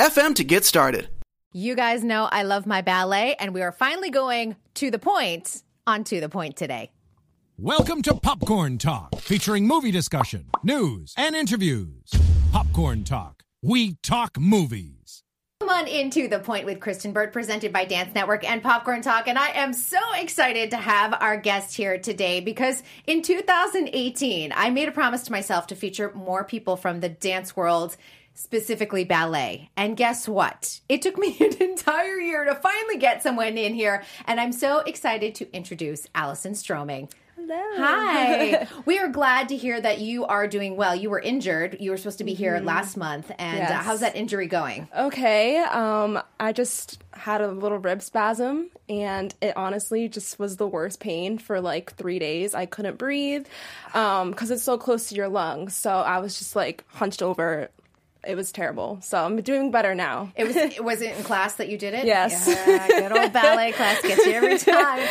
FM to get started. You guys know I love my ballet, and we are finally going to the point on To the Point today. Welcome to Popcorn Talk, featuring movie discussion, news, and interviews. Popcorn Talk. We talk movies. Come on into the point with Kristyn Burtt, presented by Dance Network and Popcorn Talk. And I am so excited to have our guest here today because in 2018, I made a promise to myself to feature more people from the dance world specifically ballet. And guess what? It took me an entire year to finally get someone in here, and I'm so excited to introduce Allison Stroming. Hello. Hi. we are glad to hear that you are doing well. You were injured. You were supposed to be here Mm-hmm. last month. And uh, how's that injury going? Okay, um, I just had a little rib spasm, and it honestly just was the worst pain for like three days. I couldn't breathe because it's so close to your lungs. So I was just like hunched over. It was terrible. So I'm doing better now. It was was it in class that you did it? Yes. Yeah, good old ballet class gets you every time.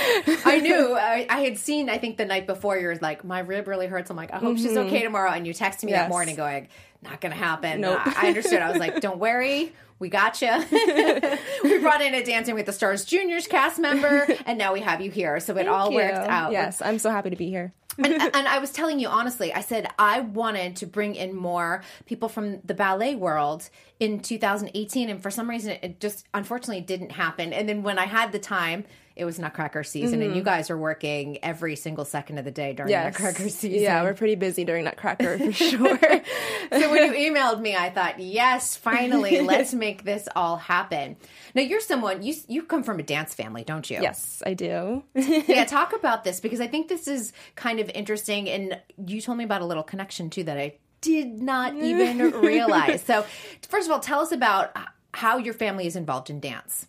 I knew. I, I had seen. I think the night before you were like, my rib really hurts. I'm like, I hope she's mm-hmm. okay tomorrow. And you texted me that Yes. morning going, not gonna happen. Nope. I, I understood. I was like, don't worry. We got you. we brought in a Dancing with the Stars Juniors cast member, and now we have you here. So it all Thank worked out. Yes, I'm so happy to be here. And, and I was telling you honestly, I said I wanted to bring in more people from the ballet world in 2018, and for some reason, it just unfortunately didn't happen. And then when I had the time, it was Nutcracker season, and you guys are working every single second of the day during Mm-hmm. Yes. Nutcracker season. Yeah, we're pretty busy during Nutcracker for sure. so when you emailed me, I thought, yes, finally, let's make this all happen. Now you're someone you you come from a dance family, don't you? yes, I do. yeah, talk about this because I think this is kind of interesting. And you told me about a little connection too that I did not even realize. So, first of all, tell us about how your family is involved in dance.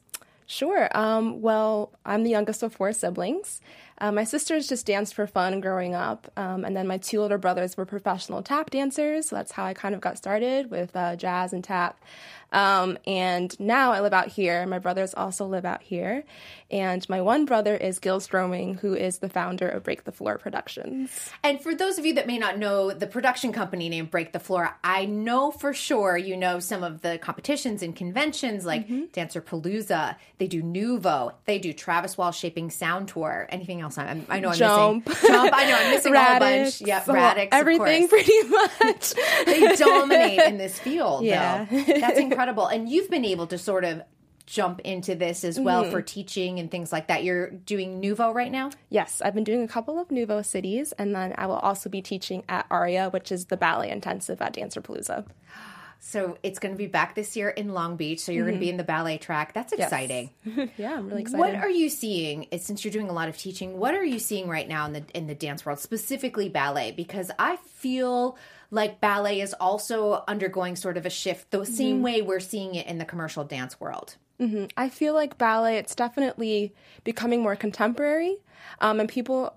Sure. Um, well, I'm the youngest of four siblings. Uh, my sisters just danced for fun growing up, um, and then my two older brothers were professional tap dancers. So that's how I kind of got started with uh, jazz and tap. Um, and now I live out here. My brothers also live out here. And my one brother is Gil Stroming, who is the founder of Break the Floor Productions. And for those of you that may not know the production company named Break the Floor, I know for sure you know some of the competitions and conventions like Dancer Palooza. They do Nuvo. They do Travis Wall Shaping Sound Tour. Anything else? I'm, I know I'm Jump. missing. Jump. I know I'm missing a whole bunch. Radix, Yep, so Radix. everything pretty much. they dominate in this field. Yeah. though. that's incredible. And you've been able to sort of jump into this as well Mm-hmm. for teaching and things like that. You're doing Nuvo right now. Yes, I've been doing a couple of Nuvo cities, and then I will also be teaching at ARIA, which is the ballet intensive at Dancer Palooza. So it's going to be back this year in Long Beach. So you're going to be in the ballet track. That's exciting. Yeah, I'm really excited. What are you seeing? eh, Since you're doing a lot of teaching, what are you seeing right now in the in the dance world, specifically ballet? Because I feel like ballet is also undergoing sort of a shift, the same way we're seeing it in the commercial dance world. I feel like ballet, it's definitely becoming more contemporary, um, and people.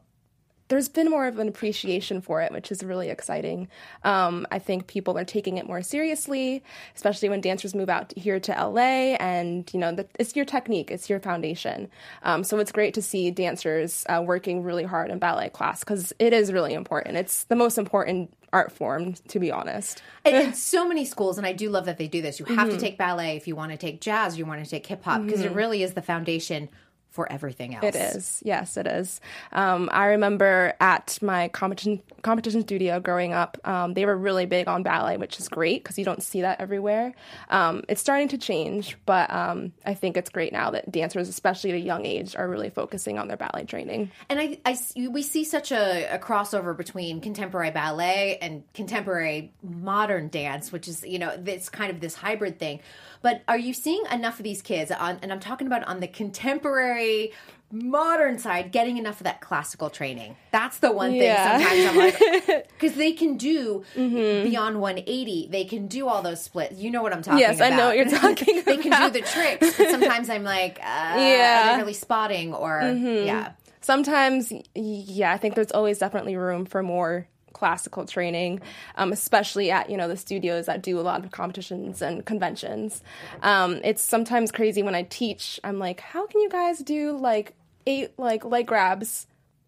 There's been more of an appreciation for it, which is really exciting. Um, I think people are taking it more seriously, especially when dancers move out here to LA, and you know, the, it's your technique, it's your foundation. Um, so it's great to see dancers uh, working really hard in ballet class because it is really important. It's the most important art form, to be honest. And, and so many schools, and I do love that they do this. You have to take ballet if you want to take jazz, you want to take hip hop, because it really is the foundation for everything else. It is. Yes, it is. Um, I remember at my competition competition studio growing up, um, they were really big on ballet, which is great because you don't see that everywhere. Um, it's starting to change, but um, I think it's great now that dancers, especially at a young age, are really focusing on their ballet training. And I, I we see such a, a crossover between contemporary ballet and contemporary modern dance, which is you know it's kind of this hybrid thing. But are you seeing enough of these kids on? And I'm talking about on the contemporary contemporary modern side getting enough of that classical training. That's the one thing Yeah. sometimes i'm like because they can do beyond 180 they can do all those splits. You know what i'm talking about. Yes, I know what you're talking they can do the tricks but sometimes i'm like uh, yeah. are really spotting or yeah. Sometimes yeah i think there's always definitely room for more classical training um, especially at you know the studios that do a lot of competitions and conventions. Um, it's sometimes crazy when i teach i'm like how can you guys do like eight like leg grabs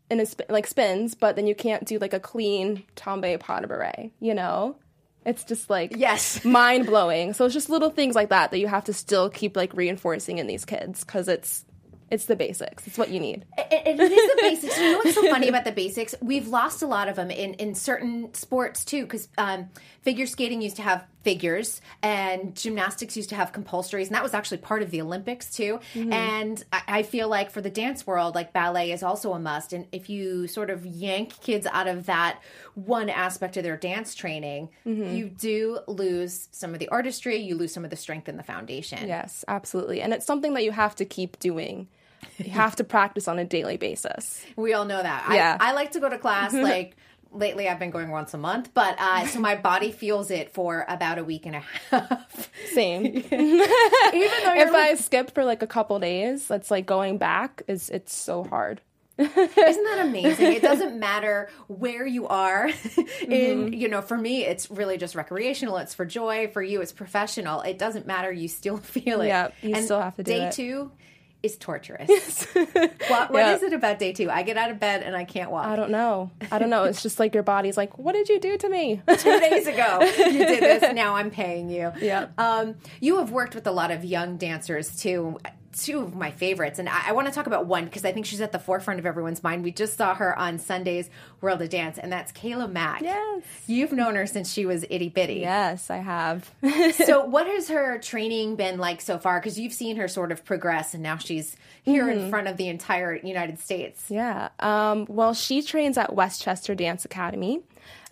in a sp- like spins but then you can't do like a clean tombe pas de bourrée you know? It's just like Yes. mind blowing so it's just little things like that that you have to still keep like reinforcing in these kids because it's it's the basics it's what you need It, it is the basics. You know what's so funny about the basics? We've lost a lot of them in, in certain sports too, because um, figure skating used to have figures, and gymnastics used to have compulsories, and that was actually part of the Olympics too. Mm-hmm. And I, I feel like for the dance world, like ballet is also a must. And if you sort of yank kids out of that one aspect of their dance training, mm-hmm. you do lose some of the artistry, you lose some of the strength in the foundation. Yes, absolutely. And it's something that you have to keep doing. You have to practice on a daily basis. We all know that. Yeah. I, I like to go to class like lately I've been going once a month, but uh, so my body feels it for about a week and a half. Same. Even though you're if I skip for like a couple days, that's like going back is it's so hard. Isn't that amazing? It doesn't matter where you are. In you know, for me, it's really just recreational. It's for joy. For you, it's professional. It doesn't matter. You still feel it. Yeah, you still have to do day it. two is torturous. what what Yeah. is it about day two? I get out of bed and I can't walk. I don't know. I don't know. It's just like your body's like, what did you do to me? two days ago you did this now i'm paying you Yeah. um, you have worked with a lot of young dancers too two of my favorites and i, I want to talk about one because i think she's at the forefront of everyone's mind we just saw her on sunday's world of dance and that's kayla mak Yes. you've known her since she was itty bitty yes, I have. so what has her training been like so far because you've seen her sort of progress and now she's here Mm-hmm. in front of the entire united states yeah. Um, well, she trains at Westchester Dance Academy.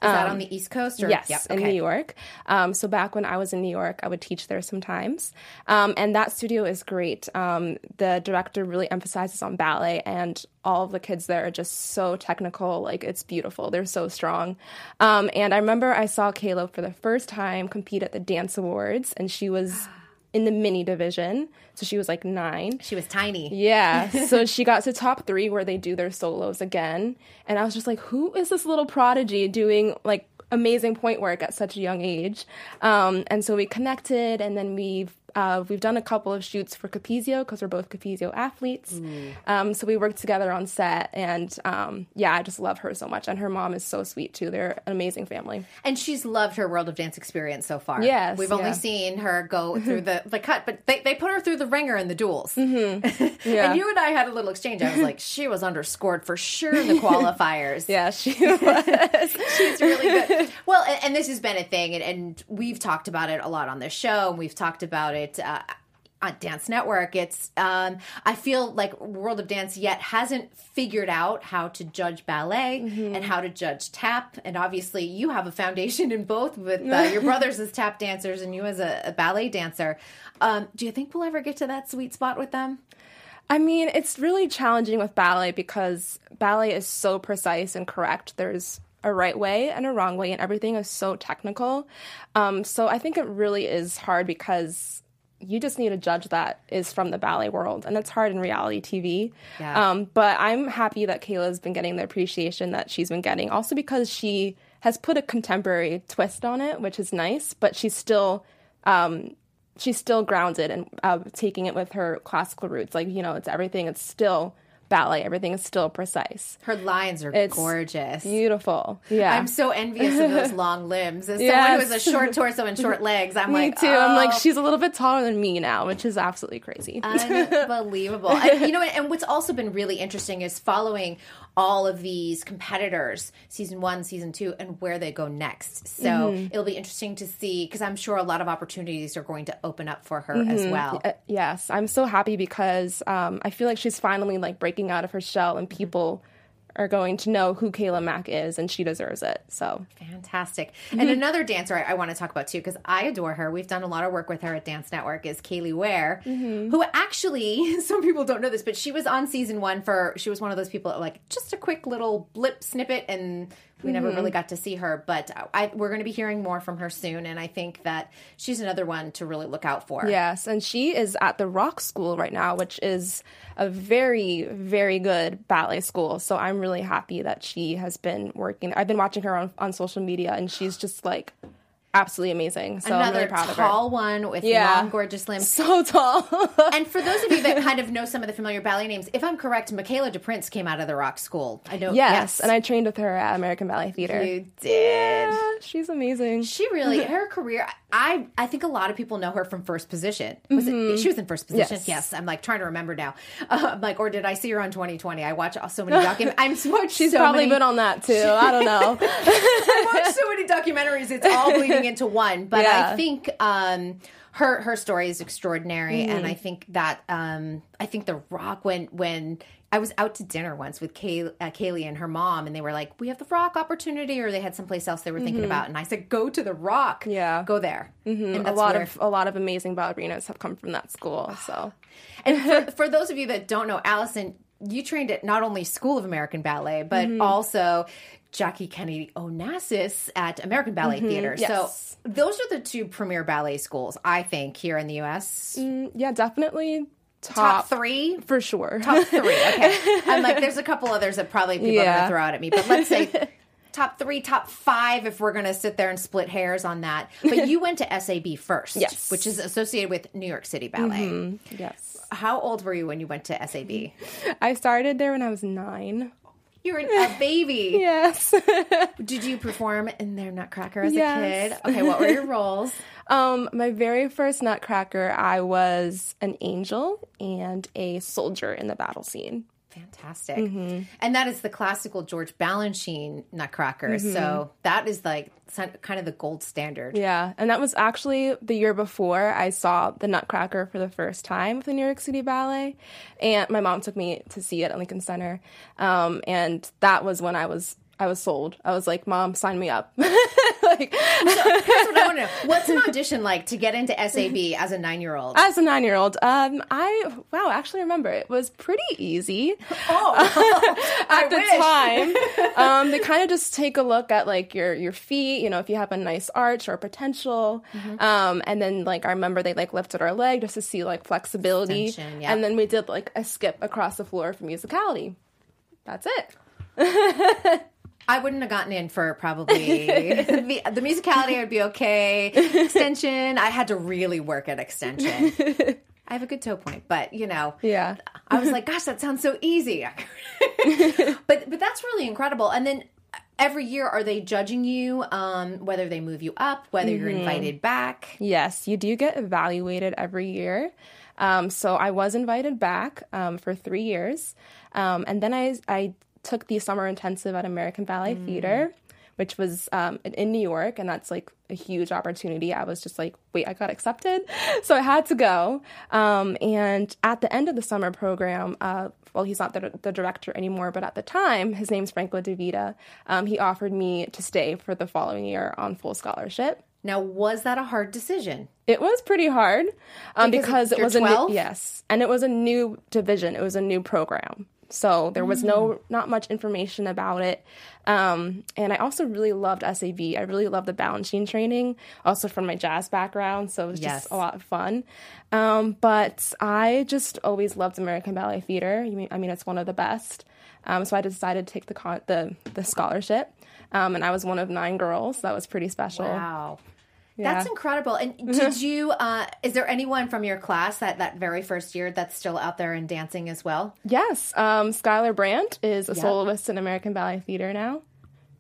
That on the east coast or Yes, Yep, in. New York. Um, so back when I was in New York, I would teach there sometimes, um, and that studio is great. Um, the director really emphasizes on ballet, and all of the kids there are just so technical. Like it's beautiful. They're so strong. Um, and I remember I saw Kayla for the first time compete at the Dance Awards, and she was in the mini division. So she was like nine. she was tiny Yeah. So she got to top three where they do their solos again. And I was just like, who is this little prodigy doing like amazing pointe work at such a young age? Um, and so we connected and then we've uh, we've done a couple of shoots for Capezio because we're both Capezio athletes. Um, so we worked together on set, and um, yeah, I just love her so much. And her mom is so sweet too. They're an amazing family. And she's loved her World of Dance experience so far. Yes, We've only yeah. seen her go through the, the cut, but they, they put her through the ringer in the duels. Mm-hmm. Yeah. and you and I had a little exchange. I was like, she was underscored for sure in the qualifiers. Yeah, she was. She's really good. Well, and, and this has been a thing, and, and we've talked about it a lot on this show, and we've talked about it. Uh, on Dance Network, it's um, I feel like World of Dance yet hasn't figured out how to judge ballet and how to judge tap, and obviously you have a foundation in both with uh, your brothers as tap dancers and you as a, a ballet dancer. Um, do you think we'll ever get to that sweet spot with them? I mean, it's really challenging with ballet because ballet is so precise and correct. There's a right way and a wrong way, and everything is so technical. Um, so I think it really is hard because you just need a judge that is from the ballet world, and it's hard in reality TV. Yeah. Um, but I'm happy that Kayla's been getting the appreciation that she's been getting, also because she has put a contemporary twist on it, which is nice. But she's still um, she's still grounded and uh, taking it with her classical roots. Like you know, it's everything. It's still ballet. Everything is still precise. Her lines are It's gorgeous. Beautiful. Yeah. I'm so envious of those long limbs. As someone Yes. who has a short torso and short legs, I'm me like, too. I'm like, oh, she's a little bit taller than me now, which is absolutely crazy. unbelievable. and, you know, and what's also been really interesting is following all of these competitors, season one, season two, and where they go next. So Mm-hmm. it'll be interesting to see because I'm sure a lot of opportunities are going to open up for her as Mm-hmm. well. Uh, yes, I'm so happy because um, I feel like she's finally like breaking out of her shell, and people are going to know who Kayla Mak is, and she deserves it. So Fantastic. Mm-hmm. And another dancer I, I want to talk about too, because I adore her. We've done a lot of work with her at Dance Network, is Kaylee Ware, Mm-hmm. who actually, some people don't know this, but she was on season one for, she was one of those people that like just a quick little blip snippet and we never Mm-hmm. really got to see her. But I, we're going to be hearing more from her soon. And I think that she's another one to really look out for. Yes, and she is at the Rock School right now, which is a very, very good ballet school. So I'm really happy that she has been working. I've been watching her on, on social media, and she's just like absolutely amazing. So I'm Another really proud of her. tall one with Yeah. long, gorgeous limbs. So tall. And for those of you that kind of know some of the familiar ballet names, if I'm correct, Michaela DePrince came out of the Rock School. I know. yes, and I trained with her at American Ballet Theater. you did. Yeah, she's amazing. She really her career. I I think a lot of people know her from First Position. Was it? She was in First Position. Mm-hmm. Yes. Yes. I'm like trying to remember now. Uh, I'm like, or did I see her on 2020? I watch so many documentaries. I'm watched She's so probably many, been on that too. I don't know. I watched so many documentaries. It's all bleeding into one. But I think um, her her story is extraordinary, and I think that um, I think The Rock when when. I was out to dinner once with Kay, uh, Kaylee and her mom, and they were like, "We have the Rock opportunity," or they had someplace else they were thinking about. And I said, "Go to the Rock, Yeah. go there." Mm-hmm. And a lot of a lot of amazing ballerinas have come from that school. So And for, for those of you that don't know, Allison, you trained at not only School of American Ballet, but Mm-hmm. also Jackie Kennedy Onassis at American Ballet Theater. Mm-hmm. yes. So those are the two premier ballet schools, I think, here in the U.S. yeah, definitely top, Top three? for sure. Top three. Okay. I'm like, there's a couple others that probably people are going to throw out at me, but let's say top three, top five, if we're going to sit there and split hairs on that. But you went to SAB first, Yes. which is associated with New York City Ballet. yes, How old were you when you went to SAB? I started there when I was nine. You were a baby. Yes. Did you perform in their Nutcracker as Yes. a kid? Okay, what were your roles? um, my very first Nutcracker, I was an angel and a soldier in the battle scene. Fantastic. Mm-hmm. And that is the classical George Balanchine Nutcracker. So that is like kind of the gold standard. Yeah, and that was actually the year before I saw the Nutcracker for the first time with the New York City Ballet, and my mom took me to see it at Lincoln Center, um, and that was when I was I was sold. I was like, "Mom, sign me up." like Here's what I want to know. What's an audition like to get into SAB as a nine year old? as a nine year old, um, I wow, actually remember it was pretty easy. Oh, at the time. Um, they kind of just take a look at like your your feet, you know, if you have a nice arch or potential. Mm-hmm. Um, and then like I remember they like lifted our leg just to see like flexibility. Extension, yeah. And then we did like a skip across the floor for musicality. That's it. I wouldn't have gotten in for probably the, the musicality. I'd be okay. Extension, I had to really work at extension. I have a good toe point, but you know, Yeah. I was like, gosh, that sounds so easy. but but that's really incredible. And then every year, are they judging you? Um, whether they move you up, whether you're invited back. Yes, you do get evaluated every year. Um, so I was invited back um, for three years, um, and then I I took the summer intensive at American Ballet Theater, which was um, in, New York, and that's like a huge opportunity. I was just like, wait, I got accepted, so I had to go. Um, and at the end of the summer program, uh, well, he's not the, the director anymore, but at the time, his name's Franco De Vita. Um, he offered me to stay for the following year on full scholarship. Now, was that a hard decision? It was pretty hard um, Because because it was a new, yes, and it was a new division. It was a new program, so there was no not much information about it. Um, and I also really loved SAB. I really loved the Balanchine training, also from my jazz background. So it was Yes. just a lot of fun. Um, but I just always loved American Ballet Theater. I mean, it's one of the best. Um, so I decided to take the con- the the scholarship, um, and I was one of nine girls. That was pretty special. Wow. That's incredible. And did you uh is there anyone from your class that that very first year that's still out there and dancing as well? Yes, um, Skylar Brandt is a soloist in American Ballet Theater now.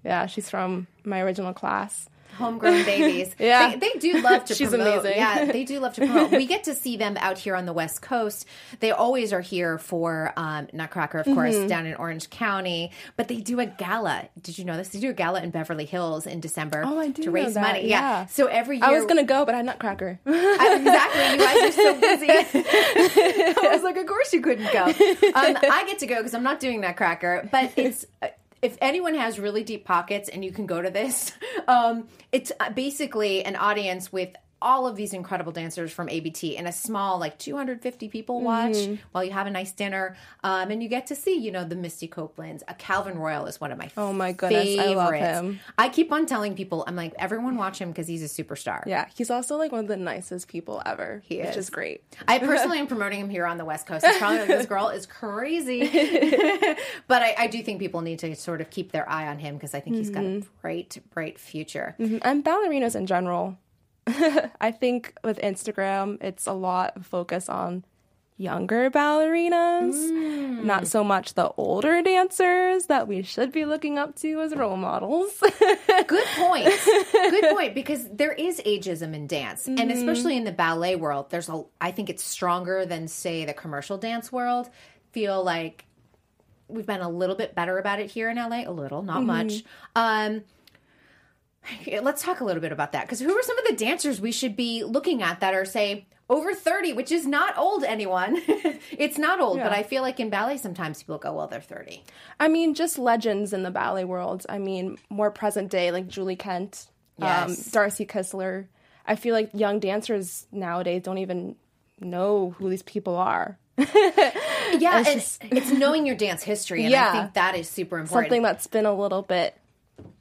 Yeah, she's from my original class. Homegrown babies. Yeah. They, they do love to She's promote. amazing. Yeah, they do love to promote. we get to see them out here on the West Coast. They always are here for um, Nutcracker, of course, Mm-hmm. down in Orange County. But they do a gala. Did you know this? They do a gala in Beverly Hills in December Oh, I do to raise money. Yeah. yeah. So every year I was gonna go, but I had Nutcracker. I- exactly. You guys are so busy. I was like, of course you couldn't go. Um, I get to go because I'm not doing Nutcracker. But it's uh, if anyone has really deep pockets and you can go to this, um, it's uh, basically an audience with all of these incredible dancers from ABT and a small like 250 people watch Mm-hmm. while you have a nice dinner um, and you get to see you know the Misty Copelands a Calvin Royal is one of my Oh my goodness, I love him. I keep on telling people I'm like everyone watch him because he's a superstar Yeah, he's also like one of the nicest people ever. He which is. is great. I personally am promoting him here on the West Coast. It's probably like this girl is crazy, but I, I do think people need to sort of keep their eye on him because I think he's got a Mm-hmm. bright, bright future. and ballerinas in general. I think with Instagram, it's a lot of focus on younger ballerinas, Mm. not so much the older dancers that we should be looking up to as role models. Good point. Good point because there is ageism in dance, and especially in the ballet world, there's a. I think it's stronger than say the commercial dance world. Feel like we've been a little bit better about it here in LA. A little, not much. Um, let's talk a little bit about that because who are some of the dancers we should be looking at that are say over 30 which is not old anyone it's not old but i feel like in ballet sometimes people go well they're 30 I mean, just legends in the ballet world. I mean, more present day, like Julie Kent, um, Yes. Darci Kistler. I feel like young dancers nowadays don't even know who these people are. yeah It's just- it's knowing your dance history and i think that is super important Something that's been a little bit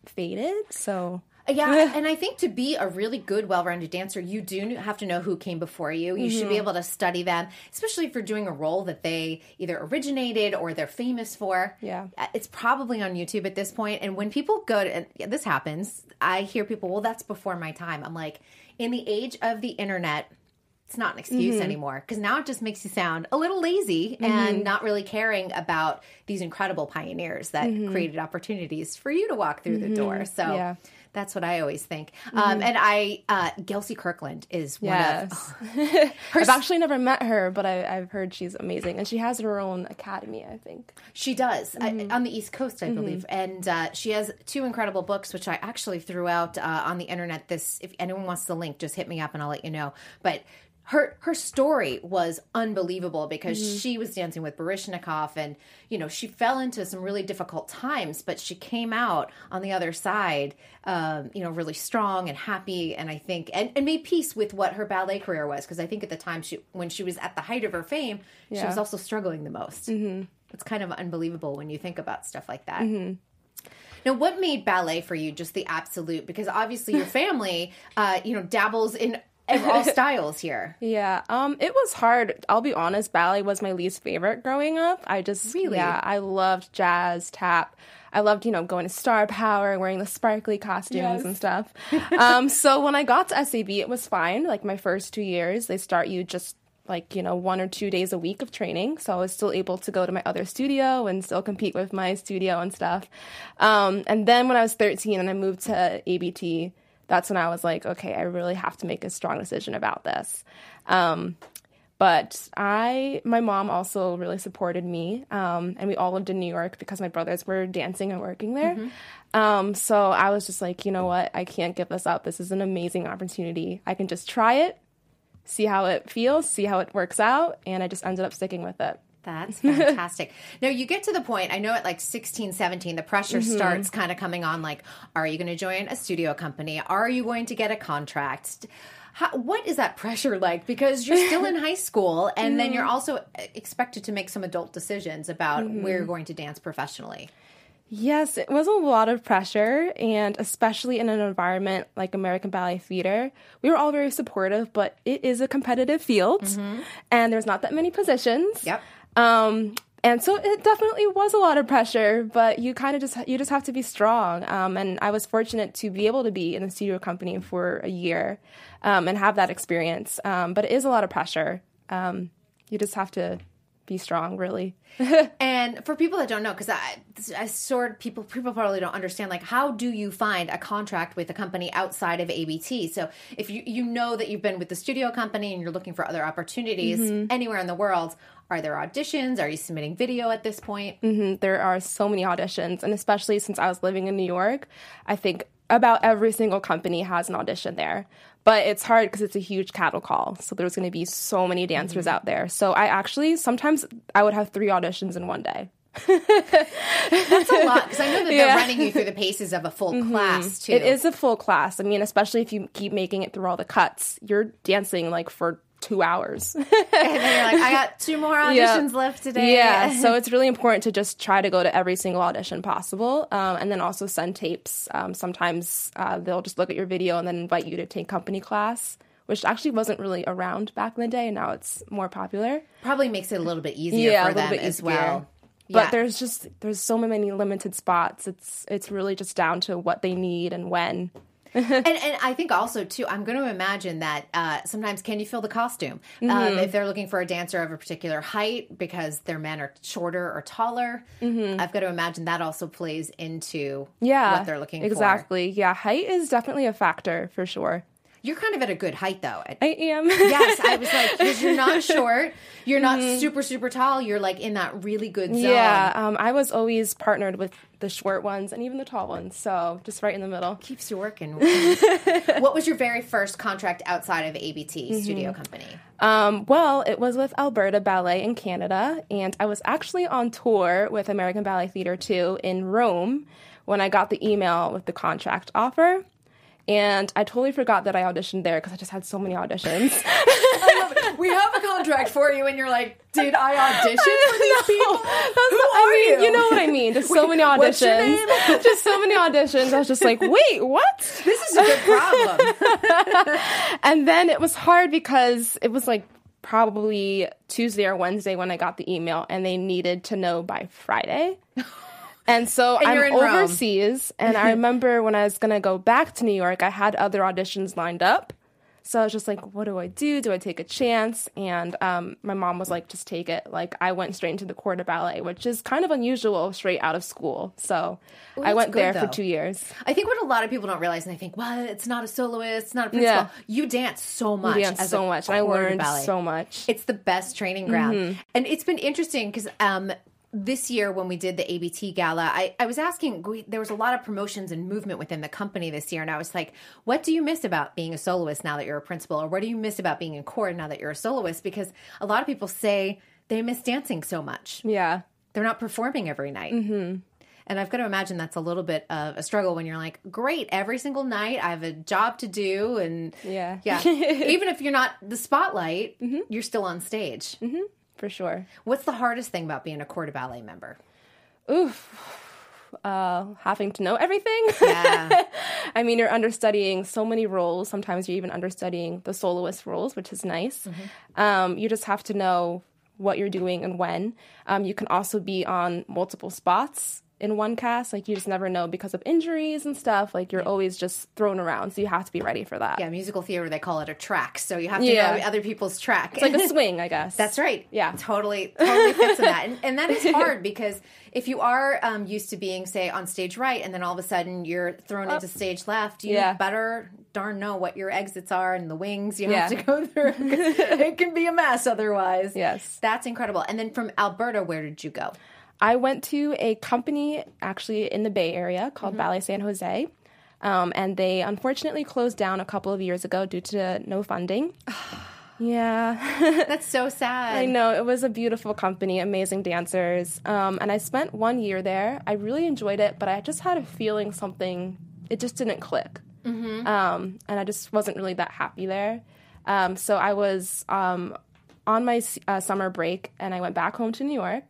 faded. So Yeah, and I think to be a really good, well-rounded dancer, you do have to know who came before you. You Mm-hmm. should be able to study them, especially if you're doing a role that they either originated or they're famous for. Yeah. Uh, it's probably on YouTube at this point. And when people go to, and yeah, this happens, I hear people, "Well, that's before my time." I'm like, in the age of the internet. It's not an excuse Mm-hmm. anymore because now it just makes you sound a little lazy and not really caring about these incredible pioneers that created opportunities for you to walk through the door. So Mm-hmm. Yeah. That's what I always think. Um, and I, uh, Gelsey Kirkland is one yes, of. I've actually never met her, but I, I've heard she's amazing, and she has her own academy. I think. She does Mm-hmm. I, on the East Coast, I believe, and uh, she has two incredible books, which I actually threw out uh, on the internet. This, if anyone wants the link, just hit me up and I'll let you know. But her her story was unbelievable because Mm-hmm. she was dancing with Baryshnikov, and you know she fell into some really difficult times, but she came out on the other side, um, you know, really strong and happy, and I think and, and made peace with what her ballet career was because I think at the time she when she was at the height of her fame, she was also struggling the most. Mm-hmm. It's kind of unbelievable when you think about stuff like that. Now, what made ballet for you just the absolute? Because obviously your family, uh, you know, dabbles in all styles here. Yeah, um, it was hard. I'll be honest, ballet was my least favorite growing up. I just Really? yeah, I loved jazz, tap. I loved, you know, going to Star Power and wearing the sparkly costumes Yes. and stuff. um, so when I got to SAB, it was fine. Like my first two years, they start you just like, you know, one or two days a week of training. So I was still able to go to my other studio and still compete with my studio and stuff. Um, and then when I was 13 and I moved to ABT, that's when I was like, okay, I really have to make a strong decision about this. Um, but I, my mom also really supported me, um, and we all lived in New York because my brothers were dancing and working there. Um, so I was just like, you know what, I can't give this up. This is an amazing opportunity. I can just try it, see how it feels, see how it works out, and I just ended up sticking with it. That's fantastic. now you get to the point, I know at like 16, 17, the pressure mm-hmm. starts kind of coming on like, are you going to join a studio company? Are you going to get a contract? How, what is that pressure like? Because you're still in high school and then you're also uh, expected to make some adult decisions about where you're mm-hmm. going to dance professionally. Yes, it was a lot of pressure, and especially in an environment like American Ballet Theater, we were all very supportive, but it is a competitive field, mm-hmm. and there's not that many positions. Yep. Um, and so it definitely was a lot of pressure, but you kind of just you just have to be strong. Um, and I was fortunate to be able to be in the studio company for a year um, and have that experience. Um, but it is a lot of pressure. Um, you just have to be strong, really. And for people that don't know, because I, I sort people people probably don't understand, like how do you find a contract with a company outside of ABT? So if you you know that you've been with the studio company and you're looking for other opportunities mm-hmm. anywhere in the world, are there auditions? Are you submitting video at this point? Mm-hmm. there are so many auditions and especially since i was living in new york i think about every single company has an audition there. But it's hard because it's a huge cattle call. So there's going to be so many dancers Mm-hmm. out there. So I actually sometimes I would have three auditions in one day. That's a lot because I know that they're Yeah. running you through the paces of a full class too. It is a full class. I mean, especially if you keep making it through all the cuts, you're dancing like for two hours. and then you're like, I got two more auditions Yeah. left today. Yeah, so it's really important to just try to go to every single audition possible, um, and then also send tapes. Um, sometimes uh, they'll just look at your video and then invite you to take company class, which actually wasn't really around back in the day, and now it's more popular. probably makes it a little bit easier Yeah, a for little them bit as easier. well. But Yeah. there's just there's so many limited spots. It's it's really just down to what they need and when. and and I think also too, I'm going to imagine that uh, sometimes can you fill the costume um, Mm-hmm. if they're looking for a dancer of a particular height because their men are shorter or taller. I've got to imagine that also plays into Mm-hmm. Yeah, what they're looking for. exactly. Yeah, height is definitely a factor for sure. You're kind of at a good height though. I am. yes, I was like, 'cause you're not short, you're not super super tall. You're like in that really good zone. Mm-hmm. Yeah, um, I was always partnered with the short ones and even the tall ones, so just right in the middle. keeps you working. what was your very first contract outside of ABT Mm-hmm. Studio Company? Um, well, it was with Alberta Ballet in Canada, and I was actually on tour with American Ballet Theatre too in Rome when I got the email with the contract offer. And I totally forgot that I auditioned there because I just had so many auditions. we have a contract for you, and you're like, did I audition for these people? Who are I mean, you? know what I mean? Just so many auditions. what's your name? just so many auditions. I was just like, wait, what? This is a good problem. And then it was hard because it was like probably Tuesday or Wednesday when I got the email, and they needed to know by Friday. And so And you're I'm in Rome. overseas, and I remember when I was gonna go back to New York, I had other auditions lined up. So I was just like, what do I do? Do I take a chance? And um, my mom was like, just take it. Like, I went straight into the Corps de Ballet, which is kind of unusual straight out of school. So I went good, there though. for two years. I think what a lot of people don't realize, and they think, well, it's not a soloist, it's not a principal. Yeah. You dance so much. Danced as so a much, and I learned so much. It's the best training ground. Mm-hmm. And it's been interesting because um, this year when we did the ABT gala, I, I was asking, we, there was a lot of promotions and movement within the company this year. And I was like, what do you miss about being a soloist now that you're a principal? Or what do you miss about being in court now that you're a soloist? Because a lot of people say they miss dancing so much. Yeah. They're not performing every night. Mm-hmm. And I've got to imagine that's a little bit of a struggle when you're like, great, every single night I have a job to do. And Yeah. yeah, even if you're not the spotlight, you're still on stage. For sure. What's the hardest thing about being a Corps de Ballet member? Oof. Uh, having to know everything. Yeah. I mean, you're understudying so many roles. Sometimes you're even understudying the soloist roles, which is nice. Um, you just have to know what you're doing and when. Um, you can also be on multiple spots in one cast. Like, you just never know because of injuries and stuff. Like, you're always just thrown around. So, you have to be ready for that. yeah, musical theater, they call it a track. So you have to Yeah. know other people's track. It's like a swing, I guess. That's right. Yeah. Totally, totally fits in that. And, and that is hard because if you are um, used to being, say, on stage right, and then all of a sudden you're thrown into stage left, you Yeah. better darn know what your exits are and the wings you Yeah. have to go through. it can be a mess otherwise. Yes. That's incredible. And then from Alberta, where did you go? I went to a company actually in the Bay Area Mm-hmm. called Ballet San Jose. Um, and they unfortunately closed down a couple of years ago due to no funding. yeah. That's so sad. I know. It was a beautiful company, amazing dancers. Um, and I spent one year there. I really enjoyed it, but I just had a feeling something, it just didn't click. Mm-hmm. Um, and I just wasn't really that happy there. Um, so I was um, on my uh, summer break and I went back home to New York.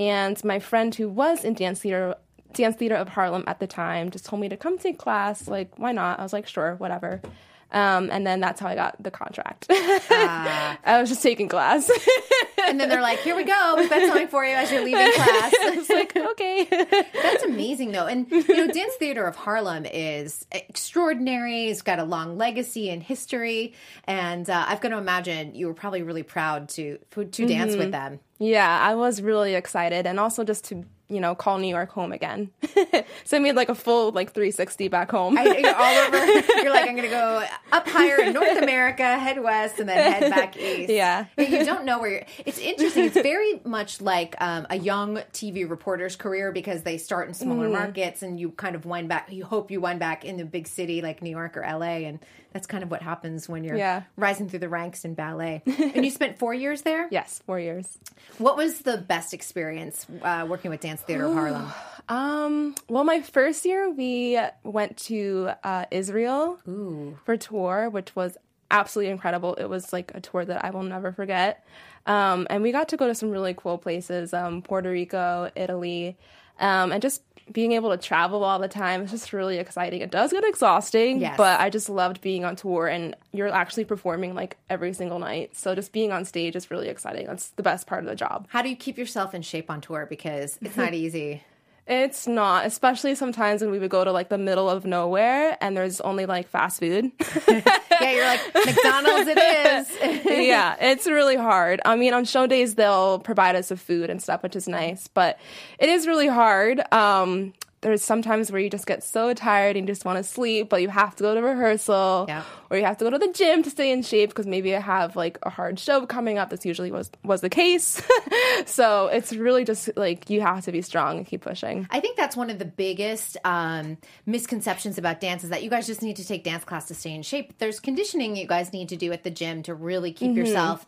And my friend who was in dance theater, dance theater of Harlem at the time, just told me to come take class. Like, why not? I was like, sure, whatever. Um, and then that's how I got the contract. Ah. I was just taking class. and then they're like, "Here we go. We've got something for you as you're leaving class." it's like, okay. That's amazing, though. And you know, Dance Theater of Harlem is extraordinary. It's got a long legacy and history, and uh, I've got to imagine you were probably really proud to to dance with them. yeah, I was really excited. And also just to you know, call New York home again. so I made like a full like 360 back home. I, you're all over. You're like, I'm going to go up higher in North America, head west, and then head back east. Yeah. you don't know where you're. It's interesting. It's very much like um, a young TV reporter's career because they start in smaller Mm-hmm. markets and you kind of wind back. You hope you wind back in the big city like New York or LA, and that's kind of what happens when you're Yeah. rising through the ranks in ballet. and you spent four years there. yes, four years. What was the best experience uh, working with Dance Theater of Harlem? Um, well, my first year we went to uh, Israel for tour, which was absolutely incredible. It was like a tour that I will never forget. Um, and we got to go to some really cool places, um, Puerto Rico, Italy, um, and just being able to travel all the time is just really exciting. It does get exhausting, Yes. but I just loved being on tour and you're actually performing like every single night. So just being on stage is really exciting. That's the best part of the job. How do you keep yourself in shape on tour? Because it's not easy. It's not, especially sometimes when we would go to like the middle of nowhere and there's only like fast food. Yeah, you're like McDonald's. It is. yeah, it's really hard. I mean, on show days they'll provide us with food and stuff, which is nice, but it is really hard. Um, there's sometimes where you just get so tired and you just want to sleep, but you have to go to rehearsal Yeah. or you have to go to the gym to stay in shape because maybe I have like a hard show coming up. This usually was was the case. so it's really just like you have to be strong and keep pushing. I think that's one of the biggest um, misconceptions about dance is that you guys just need to take dance class to stay in shape. There's conditioning you guys need to do at the gym to really keep yourself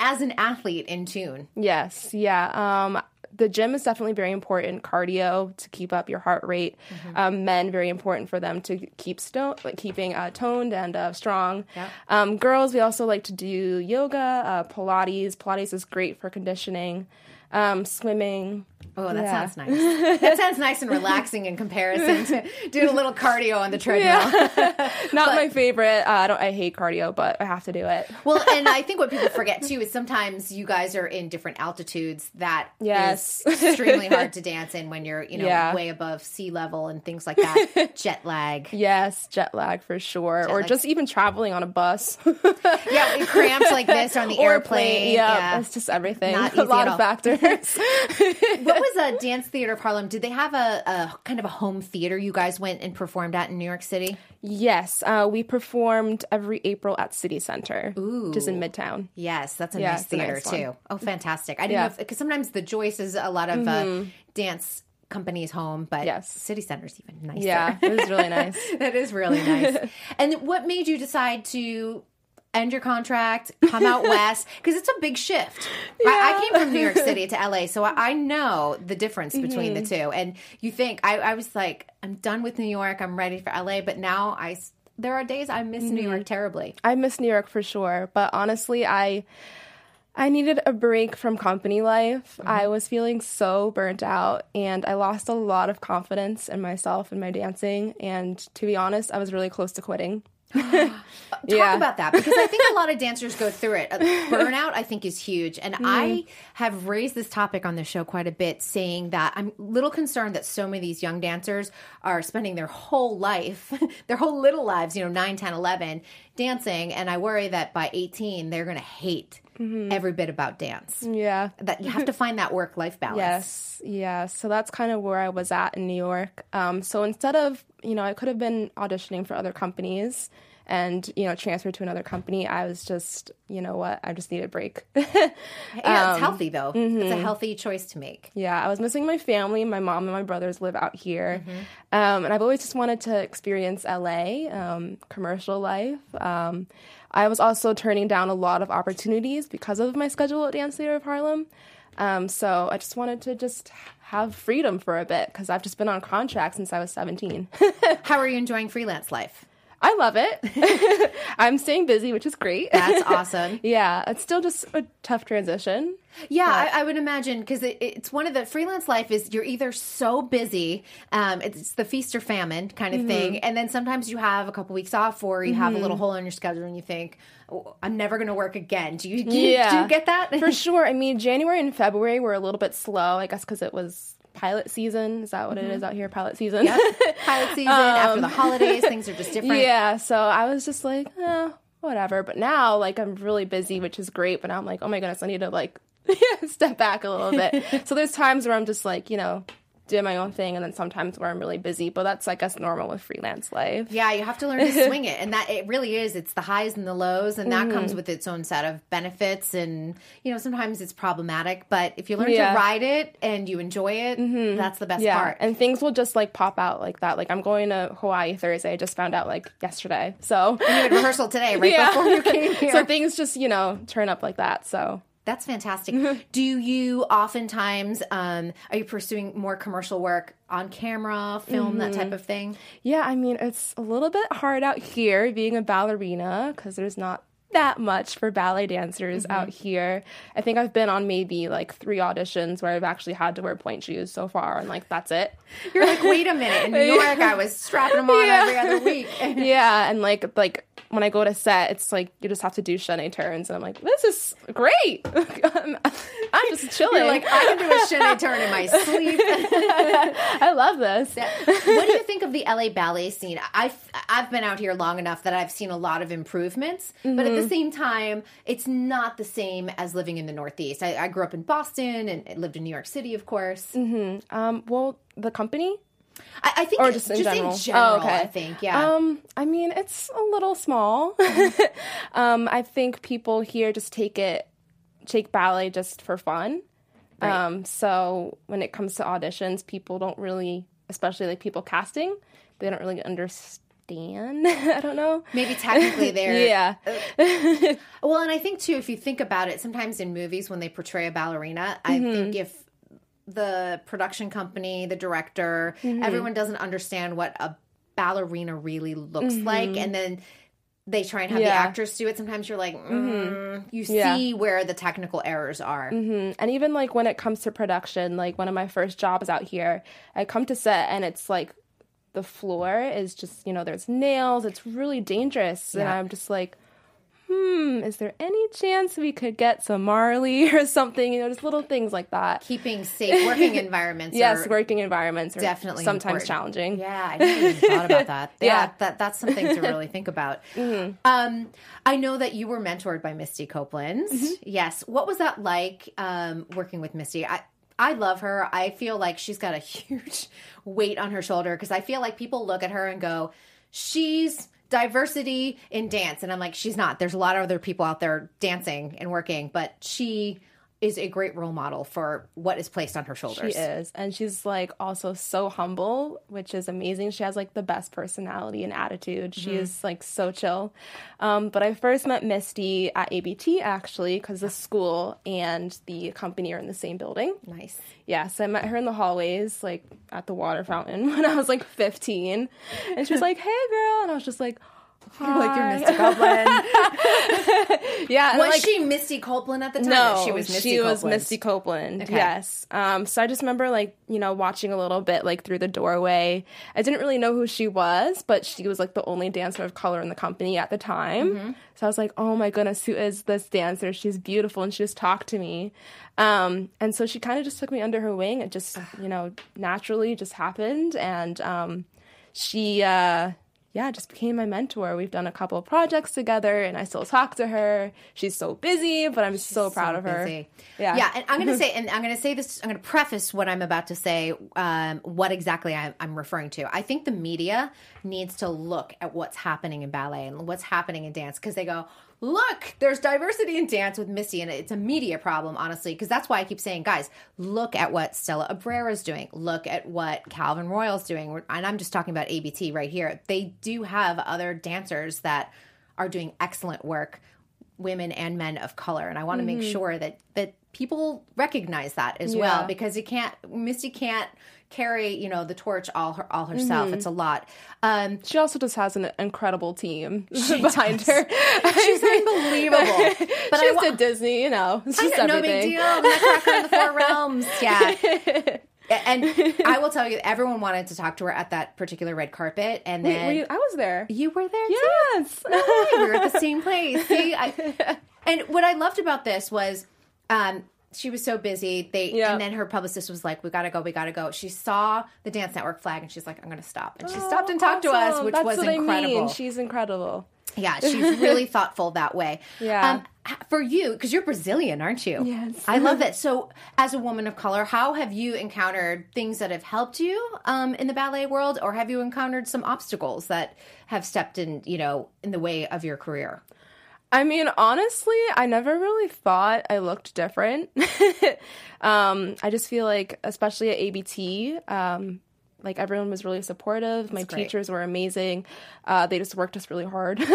as an athlete in tune. Yes, yeah. Um, the gym is definitely very important. Cardio to keep up your heart rate. Um, men very important for them to keep stone, like keeping uh, toned and uh, strong. Yeah. Um, girls, we also like to do yoga, uh, Pilates. Pilates is great for conditioning. Um, swimming. Oh, that Yeah. sounds nice. That sounds nice and relaxing in comparison to doing a little cardio on the treadmill. Not my favorite. Uh, I don't. I hate cardio, but I have to do it. Well, and I think what people forget too is sometimes you guys are in different altitudes that is Yes. extremely hard to dance in when you're, you know, Yeah. way above sea level and things like that. Jet lag. Yes, jet lag for sure, or lag. just even traveling on a bus Yeah, cramps like this on the or airplane. Yeah, yeah. it's just everything. Not a lot of factors. what was a dance theater of Harlem? Did they have a, a kind of a home theater you guys went and performed at in New York City? Yes, uh, we performed every April at City Center, which is in Midtown. Yes, that's a Yeah, nice theater nice too. Oh, fantastic! I didn't Yeah. know because sometimes the Joyce is a lot of uh, dance companies home, but Yes. City Center's even nicer. Yeah, it was really nice. that is really nice. and what made you decide to end your contract, come out west? Because it's a big shift. I, I came from New York City to LA, so I, I know the difference between Mm-hmm. the two. And you think I, I was like, I'm done with New York. I'm ready for LA. But now I. there are days I miss New Mm-hmm. York terribly. I miss New York for sure, but honestly, I I needed a break from company life. I was feeling so burnt out and I lost a lot of confidence in myself and my dancing and to be honest, I was really close to quitting. Talk Yeah. about that because I think a lot of dancers go through it. Uh, Burnout, I think, is huge. And I have raised this topic on the show quite a bit, saying that I'm a little concerned that so many of these young dancers are spending their whole life, their whole little lives, you know, 9, 10, 11, dancing. And I worry that by 18, they're going to hate every bit about dance. Yeah. That you have to find that work life balance. Yes, yeah. So that's kind of where I was at in New York. Um, so instead of, you know, I could have been auditioning for other companies and, you know, transferred to another company. I was just, you know what, I just need a break. Yeah, it's healthy, though. It's a healthy choice to make. yeah, I was missing my family. My mom and my brothers live out here. Um, and I've always just wanted to experience LA, um, commercial life. Um, I was also turning down a lot of opportunities because of my schedule at Dance Theater of Harlem. Um, so I just wanted to just have freedom for a bit because I've just been on contract since I was 17. How are you enjoying freelance life? I love it. I'm staying busy, which is great. That's awesome. yeah, it's still just a tough transition. Yeah, I, I would imagine because it, it's one of the freelance life is you're either so busy, um, it's the feast or famine kind of thing, Mm-hmm. and then sometimes you have a couple weeks off or you have a little hole in your schedule and you think, oh, I'm never going to work again. Do you, do you- do you get that? For sure. I mean, January and February were a little bit slow, I guess, because it was pilot season. Is that what it is out here? Pilot season. Yes. Pilot season after the holidays, things are just different. Um, yeah. So I was just like, eh, whatever. But now, like, I'm really busy, which is great. But now I'm like, oh my goodness, I need to like step back a little bit. so there's times where I'm just like, you know, doing my own thing, and then sometimes where I'm really busy. But that's I guess normal with freelance life. Yeah, you have to learn to swing it, and that it really is. It's the highs and the lows, and that Mm-hmm. comes with its own set of benefits. And you know, sometimes it's problematic, but if you learn Yeah. Mm-hmm. to ride it and you enjoy it, that's the best Yeah, part. and things will just like pop out like that. Like I'm going to Hawaii Thursday. I just found out like yesterday. So you had rehearsal today, right before you came here. so things just you know turn up like that. So That's fantastic. Mm-hmm. Do you oftentimes um, are you pursuing more commercial work on camera, film, that Mm-hmm. type of thing? yeah, I mean it's a little bit hard out here being a ballerina because there's not that much for ballet dancers Mm-hmm. out here. I think I've been on maybe like three auditions where I've actually had to wear pointe shoes so far, and like that's it. You're like, wait a minute. In New York, I was strapping them on Yeah. every other week. yeah, and like like when I go to set, it's like you just have to do chaîné turns, and I'm like, this is great. I'm, just chilling. You're like, I can do a chaîné turn in my sleep. I love this. what do you think of the LA ballet scene? I've I've been out here long enough that I've seen a lot of improvements, but at Mm-hmm. the same time, it's not the same as living in the Northeast. I, I grew up in Boston and lived in New York City, of course. Um, well, the company. I, I think Or just in general? general, Oh, okay. I think yeah. Um, I mean, it's a little small. um, I think people here just take it, take ballet just for fun. Right. Um, so when it comes to auditions, people don't really, especially like people casting, they don't really understand. I don't know. Maybe technically they're Yeah. Well, and I think too, if you think about it, sometimes in movies when they portray a ballerina, I Mm-hmm. think if the production company, the director, Mm-hmm. everyone doesn't understand what a ballerina really looks Mm-hmm. like, and then they try and have the actors do it. Sometimes you're like, mm, you Yeah. see where the technical errors are. and even like when it comes to production like one of my first jobs out here i come to set and it's like the floor is just you know there's nails it's really dangerous and i'm just like hmm is there any chance we could get some marley or something you know just little things like that Keeping safe working environments. yes working environments are definitely sometimes important. challenging Yeah, I never even thought about that. Yeah, Yeah. that that's something to really think about. Um, I know that you were mentored by Misty Copeland. Yes, what was that like um, working with Misty? I I love her. I feel like she's got a huge weight on her shoulder because I feel like people look at her and go, she's diversity in dance. And i'm like she's not. There's a lot of other people out there dancing and working but she is a great role model for what is placed on her shoulders She is. And she's like also so humble, which is amazing. She has like the best personality and attitude. She is like so chill. Um, but I first met Misty at ABT actually, because the school and the company are in the same building. nice Yeah, so I met her in the hallways, like at the water fountain when I was like 15. And she was like, hey girl. And I was just like, You're like you're Misty Copeland. Yeah. was like, she Misty Copeland at the time? No, she was Misty she Copeland. was Misty Copeland. Okay. Yes. Um, so I just remember like you know watching a little bit like through the doorway. I didn't really know who she was, but she was like the only dancer of color in the company at the time. Mm-hmm. So I was like, oh my goodness, who is this dancer? She's beautiful, and she just talked to me. Um, and so she kind of just took me under her wing. It just you know naturally just happened, and um, she. Uh, yeah, just became my mentor. We've done a couple of projects together, and I still talk to her. She's so busy, but I'm so proud of her. busy. Yeah. yeah. And I'm going to say, and I'm going to say this. I'm going to preface what I'm about to say. Um, what exactly I, I'm referring to. I think the media needs to look at what's happening in ballet and what's happening in dance because they go, look, there's diversity in dance with Misty, and it's a media problem, honestly. Because that's why I keep saying, guys, look at what Stella Abrera is doing. Look at what Calvin Royal's doing. And I'm just talking about ABT right here. They do have other dancers that are doing excellent work women and men of color and i want to make mm-hmm. sure that that people recognize that as well because you can't misty can't carry you know the torch all her all herself it's a lot um She also just has an incredible team behind her. she's unbelievable but She's i wa- Disney, you know. It's I just no big deal nutcracker in the four realms yeah and I will tell you, everyone wanted to talk to her at that particular red carpet, and Wait, then you- I was there. you were there too. Yes. we were at the same place. See, I, and what I loved about this was, um, she was so busy. They Yeah. and then her publicist was like, "We gotta go, we gotta go." She saw the Dance Network flag and she's like, "I'm gonna stop." And she stopped and talked to us, which That's was what I incredible. mean. She's incredible. Yeah, she's really thoughtful that way. Yeah. Um, for you, because you're Brazilian, aren't you? Yes. I love that. So, as a woman of color, how have you encountered things that have helped you um, in the ballet world, or have you encountered some obstacles that have stepped in, you know, in the way of your career? I mean, honestly, I never really thought I looked different. um, I just feel like, especially at ABT, um, like everyone was really supportive. My great. teachers were amazing. Uh, they just worked us really hard.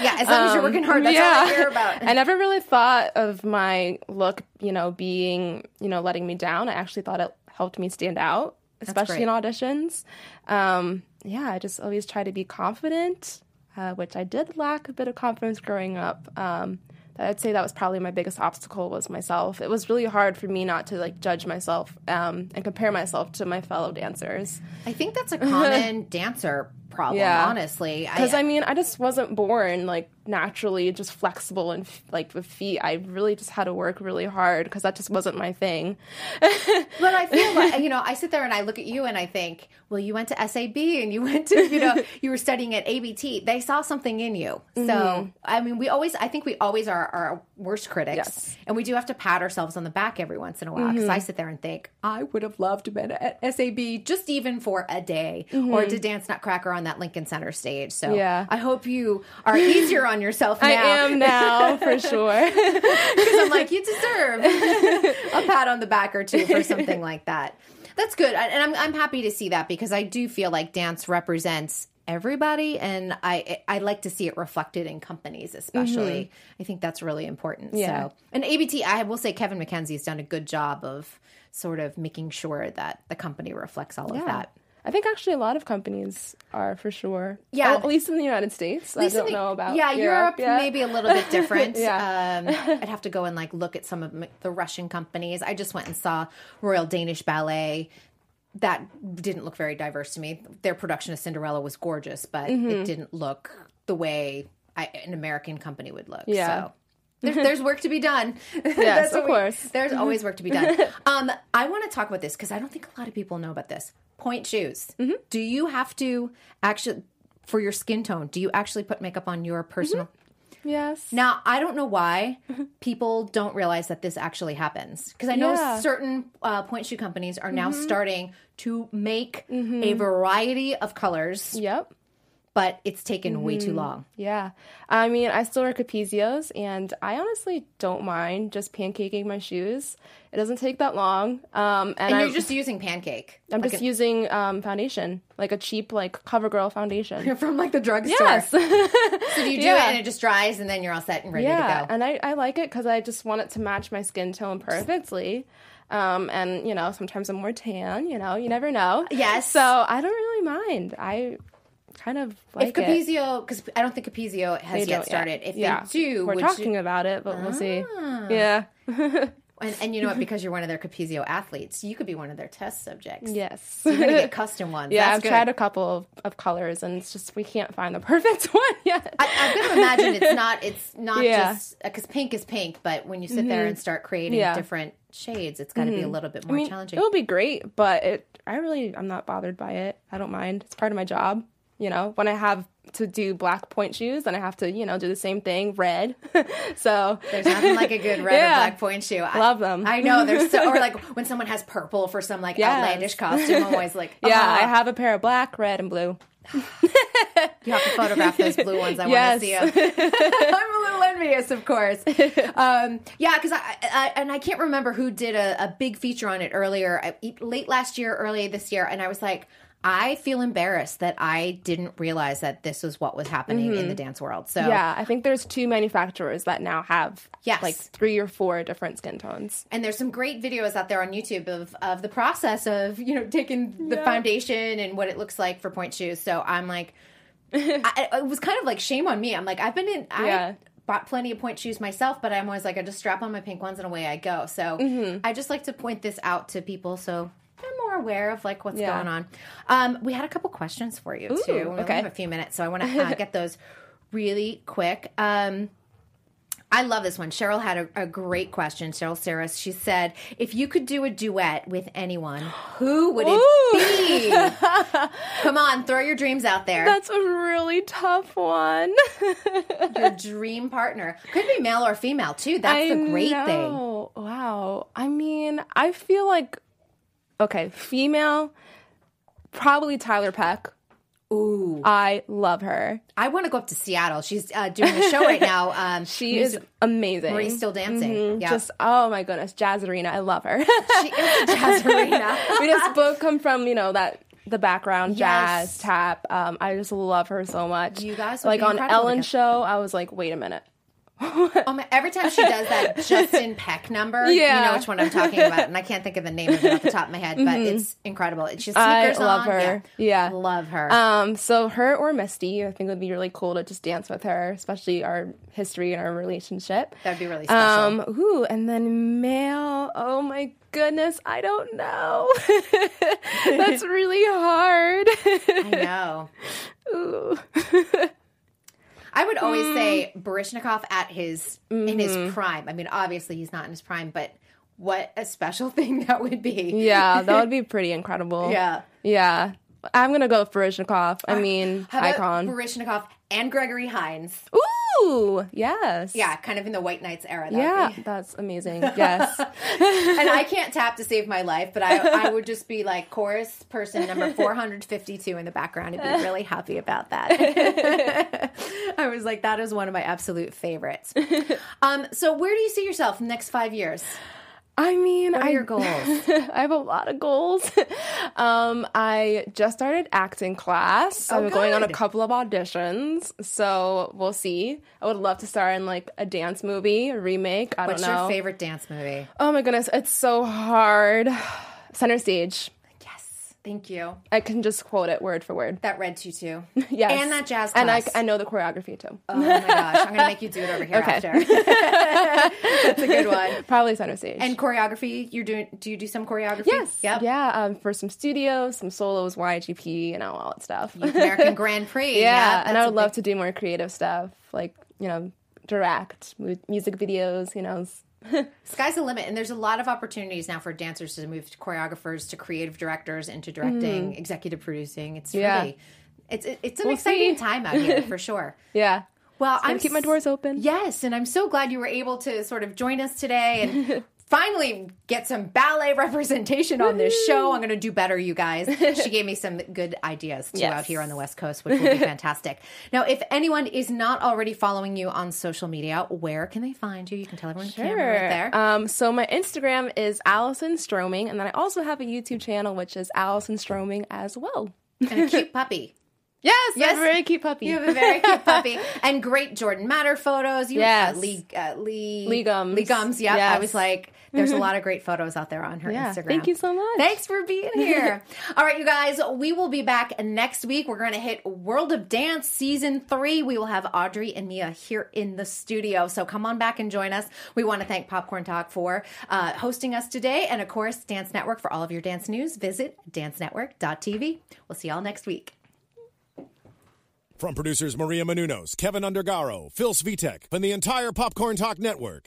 Yeah, as long as you're working hard, that's all I hear about. I never really thought of my look, you know, being, you know, letting me down. I actually thought it helped me stand out, especially in auditions. Um, yeah, I just always try to be confident, uh, which I did lack a bit of confidence growing up. Um, I'd say that was probably my biggest obstacle was myself. It was really hard for me not to like judge myself um, and compare myself to my fellow dancers. I think that's a common dancer problem, Yeah. honestly. Because I mean, I just wasn't born like naturally just flexible and like with feet. I really just had to work really hard because that just wasn't my thing. But I feel like you know, I sit there and I look at you and I think, well, you went to SAB and you went to you know, you were studying at ABT. They saw something in you. So mm-hmm. I mean, we always, I think we always are our worst critics, Yes. and we do have to pat ourselves on the back every once in a while. Because mm-hmm. I sit there and think, I would have loved to been at SAB just even for a day mm-hmm. or to dance Nutcracker on that Lincoln Center stage. So Yeah. I hope you are easier on yourself now. I am now for sure. because I'm like, you deserve a pat on the back or two for something like that. That's good, and I'm I'm happy to see that because I do feel like dance represents everybody, and I I like to see it reflected in companies, especially. Mm-hmm. I think that's really important. Yeah. So, and ABT, I will say Kevin mckenzie has done a good job of sort of making sure that the company reflects all of that. I think actually a lot of companies are for sure. Yeah. Well, at least in the United States. I don't the- know about yeah Europe, yet. maybe a little bit different. Yeah. um, I'd have to go and like look at some of the Russian companies. I just went and saw Royal Danish Ballet. That didn't look very diverse to me. Their production of Cinderella was gorgeous, but Mm-hmm. it didn't look the way I, an American company would look. Yeah. So. There's, there's work to be done. Yes, of we- course. there's always work to be done. Um, I want to talk about this because I don't think a lot of people know about this. Pointe shoes. Mm-hmm. Do you have to actually, for your skin tone, do you actually put makeup on your personal? Yes. Now, I don't know why people don't realize that this actually happens. Because I know Yeah. Mm-hmm. certain uh, pointe shoe companies are now starting to make a variety of colors, Yep. But it's taken way Mm-hmm. too long. Yeah. I mean, I still wear Capezios, and I honestly don't mind just pancaking my shoes. It doesn't take that long. Um, and And I'm, you're just using pancake. I'm Like just using um, foundation, like a cheap, like CoverGirl foundation. a- from like the drugstore. yes. So you do Yeah. it and it just dries and then you're all set and ready yeah. to go. And I, I like it because I just want it to match my skin tone perfectly. Um, and, you know, sometimes I'm more tan, you know, you never know. Yes. So I don't really mind. I kind of like if. Capezio, because I don't think Capezio has They yet started. If yeah. they do, we're talking you, about it, but we'll see. Ah. Yeah. and, and you know what? Because you're one of their Capezio athletes, you could be one of their test subjects. Yes. You're gonna get custom ones. yeah, That's I've good. tried a couple of, of colors, and it's just we can't find the perfect one yet. I, going to imagine it's not. It's not Yeah. just because pink is pink, but when you sit there and start creating Yeah. different shades, it's got to be a little bit I more mean, challenging. it'll be great, but it. I really, I'm not bothered by it. I don't mind. It's part of my job. You know, when I have to do black pointe shoes, then I have to, you know, do the same thing, red. so There's nothing like a good red or black pointe shoe. I Love them. I know. There's so, or like when someone has purple for some like Yes. outlandish costume. I'm always like, yeah, "Ah." I have a pair of black, red, and blue. You have to photograph those blue ones. I Yes. want to see them. I'm a little envious, of course. Um, yeah, because I, I and I can't remember who did a, a big feature on it earlier, I- late last year, early this year, and I was like. I feel embarrassed that I didn't realize that this was what was happening in the dance world. So Yeah, I think there's two manufacturers that now have Yes. like three or four different skin tones. and there's some great videos out there on YouTube of, of the process of you know taking the foundation and what it looks like for pointe shoes. So I'm like, I, it was kind of like shame on me. I'm like, I've been in, I Yeah. bought plenty of pointe shoes myself, but I'm always like, I just strap on my pink ones and away I go. So Mm-hmm. I just like to point this out to people so they're more aware of like what's Yeah. going on. Um, we had a couple questions for you too. We only okay. have a few minutes, so I want to uh, get those really quick. Um, I love this one. Cheryl had a, a great question. Cheryl Saris. She said, "If you could do a duet with anyone, who would it be? Come on, throw your dreams out there. That's a really tough one. your dream partner could be male or female too. That's I the great know. thing. Wow. I mean, I feel like okay, female, probably Tiler Peck. Ooh, I love her. I want to go up to Seattle. She's uh, doing a show right now. Um, She is amazing. Marie's still dancing. Mhm. Yeah. Just oh my goodness, Jazz Arena. I love her. she is jazz arena. we just both come from you know that the background Yes. jazz tap. Um, I just love her so much. You guys like on Ellen's show, I was like, wait a minute. Oh my, every time she does that Justin Peck number, you know which one I'm talking about, and I can't think of the name of it off the top of my head, but it's incredible. It's just Mm-hmm. I love on. her. Yeah. love her. Um, so her or Misty, I think it would be really cool to just dance with her, especially our history and our relationship. That'd be really special. Um, ooh, and then male. Oh my goodness, I don't know. That's really hard. I know. ooh. I would always Mm. say Baryshnikov at his in his Mm-hmm. prime. I mean, obviously he's not in his prime, but what a special thing that would be. Yeah, that would be pretty incredible. Yeah. Yeah. I'm gonna go with Baryshnikov. I mean, How about icon. Baryshnikov and Gregory Hines. Ooh, yes. Yeah, kind of in the White Knights era. Yeah, that's amazing. Yes. and I can't tap to save my life, but I, I would just be like chorus person number 452 in the background and be really happy about that. I was like, that is one of my absolute favorites. Um, so, where do you see yourself in the next five years? I mean, What are I, your goals? I have a lot of goals. um, I just started acting class. Oh, I'm going on a couple of auditions, so we'll see. I would love to star in like a dance movie, a remake. I What's don't know. What's your favorite dance movie? Oh my goodness, it's so hard. Center stage. Thank you. I can just quote it word for word. That red tutu. Yes, And that jazz and I. I know the choreography too. Oh my gosh, I'm gonna make you do it over here Okay. after. That's a good one. Probably center stage. And choreography, you're doing? Do you do some choreography? yes, Yep. yeah, um, for some studios, some solos, YGP, you know, all that stuff. American Grand Prix. yeah, and I would love big- to do more creative stuff, like you know, direct mu- music videos. You know, Sky's the limit, and there's a lot of opportunities now for dancers to move to choreographers, to creative directors, into directing, mm. executive producing. It's. Yeah. really, it's it's an We'll exciting see. time out here for sure. yeah. Well, I'm I'm keep my doors open. Yes, and I'm so glad you were able to sort of join us today and finally get some ballet representation on this show. I'm going to do better, you guys. She gave me some good ideas too Yes. out here on the West Coast, which will be fantastic. Now, if anyone is not already following you on social media, where can they find you? You can tell everyone the camera right there. Um, so my Instagram is Allison Stroming, and then I also have a YouTube channel which is Allison Stroming as well. and a cute puppy. Yes, Yes. yes, a very cute puppy. You have a very cute puppy and great Jordan Matter photos. You Yes. Lee uh, Lee Lee Gumbs. Lee Gumbs. Yeah, I was like, there's a lot of great photos out there on her Yeah, Instagram. thank you so much. Thanks for being here. All right, you guys, we will be back next week. We're going to hit World of Dance season three. We will have Audrey and Mia here in the studio. So come on back and join us. We want to thank Popcorn Talk for uh, hosting us today. And of course, Dance Network for all of your dance news. Visit dancenetwork.tv. We'll see y'all next week. From producers Maria Menounos, Keven Undergaro, Phil Svitek, and the entire Popcorn Talk Network,